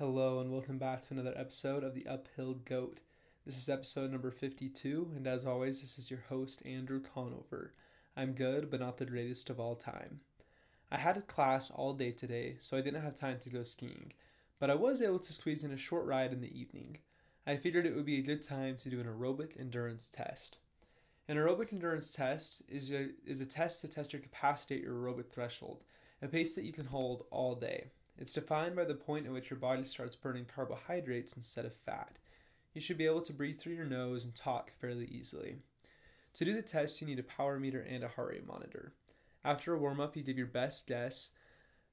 Hello, and welcome back to another episode of the Uphill Goat. This is episode number 52, and as always, this is your host, Andrew Conover. I'm good, but not the greatest of all time. I had a class all day today, so I didn't have time to go skiing, but I was able to squeeze in a short ride in the evening. I figured it would be a good time to do an aerobic endurance test. An aerobic endurance test is a, is a test to test your capacity at your aerobic threshold, a pace that you can hold all day. It's defined by the point at which your body starts burning carbohydrates instead of fat. You should be able to breathe through your nose and talk fairly easily. To do the test, you need a power meter and a heart rate monitor. After a warm up, you give your best guess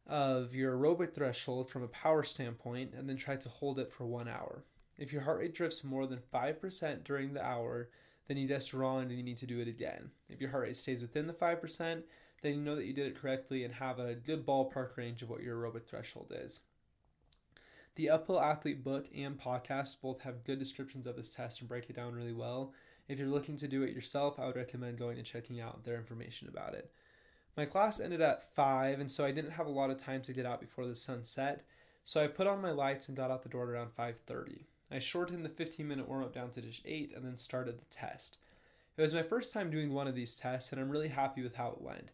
of your aerobic threshold from a power standpoint and then try to hold it for one hour. If your heart rate drifts more than 5% during the hour, then you just wrong and you need to do it again. If your heart rate stays within the 5%, then you know that you did it correctly and have a good ballpark range of what your aerobic threshold is. The Uphill Athlete book and podcast both have good descriptions of this test and break it down really well. If you're looking to do it yourself, I would recommend going and checking out their information about it. My class ended at 5, and so I didn't have a lot of time to get out before the sun set, so I put on my lights and got out the door around 5:30. I shortened the 15 minute warm up down to just 8 and then started the test. It was my first time doing one of these tests, and I'm really happy with how it went.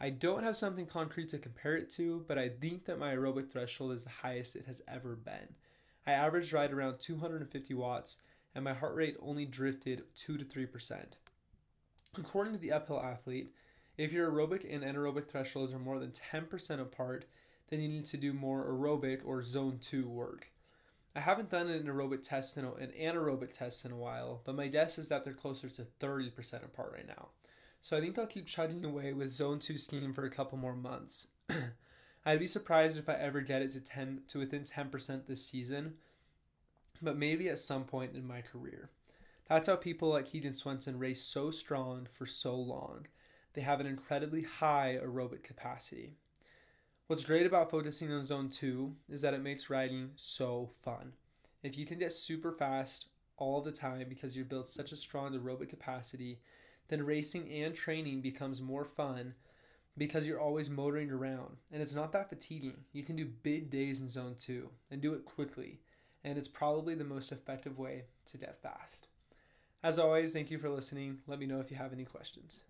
I don't have something concrete to compare it to, but I think that my aerobic threshold is the highest it has ever been. I averaged right around 250 watts, and my heart rate only drifted 2 to 3%. According to the uphill athlete, if your aerobic and anaerobic thresholds are more than 10% apart, then you need to do more aerobic or zone 2 work. I haven't done an aerobic test in a, an anaerobic test in a while, but my guess is that they're closer to 30% apart right now. So I think I'll keep chugging away with Zone 2 skiing for a couple more months. I'd be surprised if I ever get it to 10 to within 10% this season, but maybe at some point in my career. That's how people like Keegan Swenson race so strong for so long. They have an incredibly high aerobic capacity. What's great about focusing on zone 2 is that it makes riding so fun. If you can get super fast all the time because you built such a strong aerobic capacity, then racing and training becomes more fun because you're always motoring around and it's not that fatiguing. You can do big days in zone 2 and do it quickly, and it's probably the most effective way to get fast. As always, thank you for listening. Let me know if you have any questions.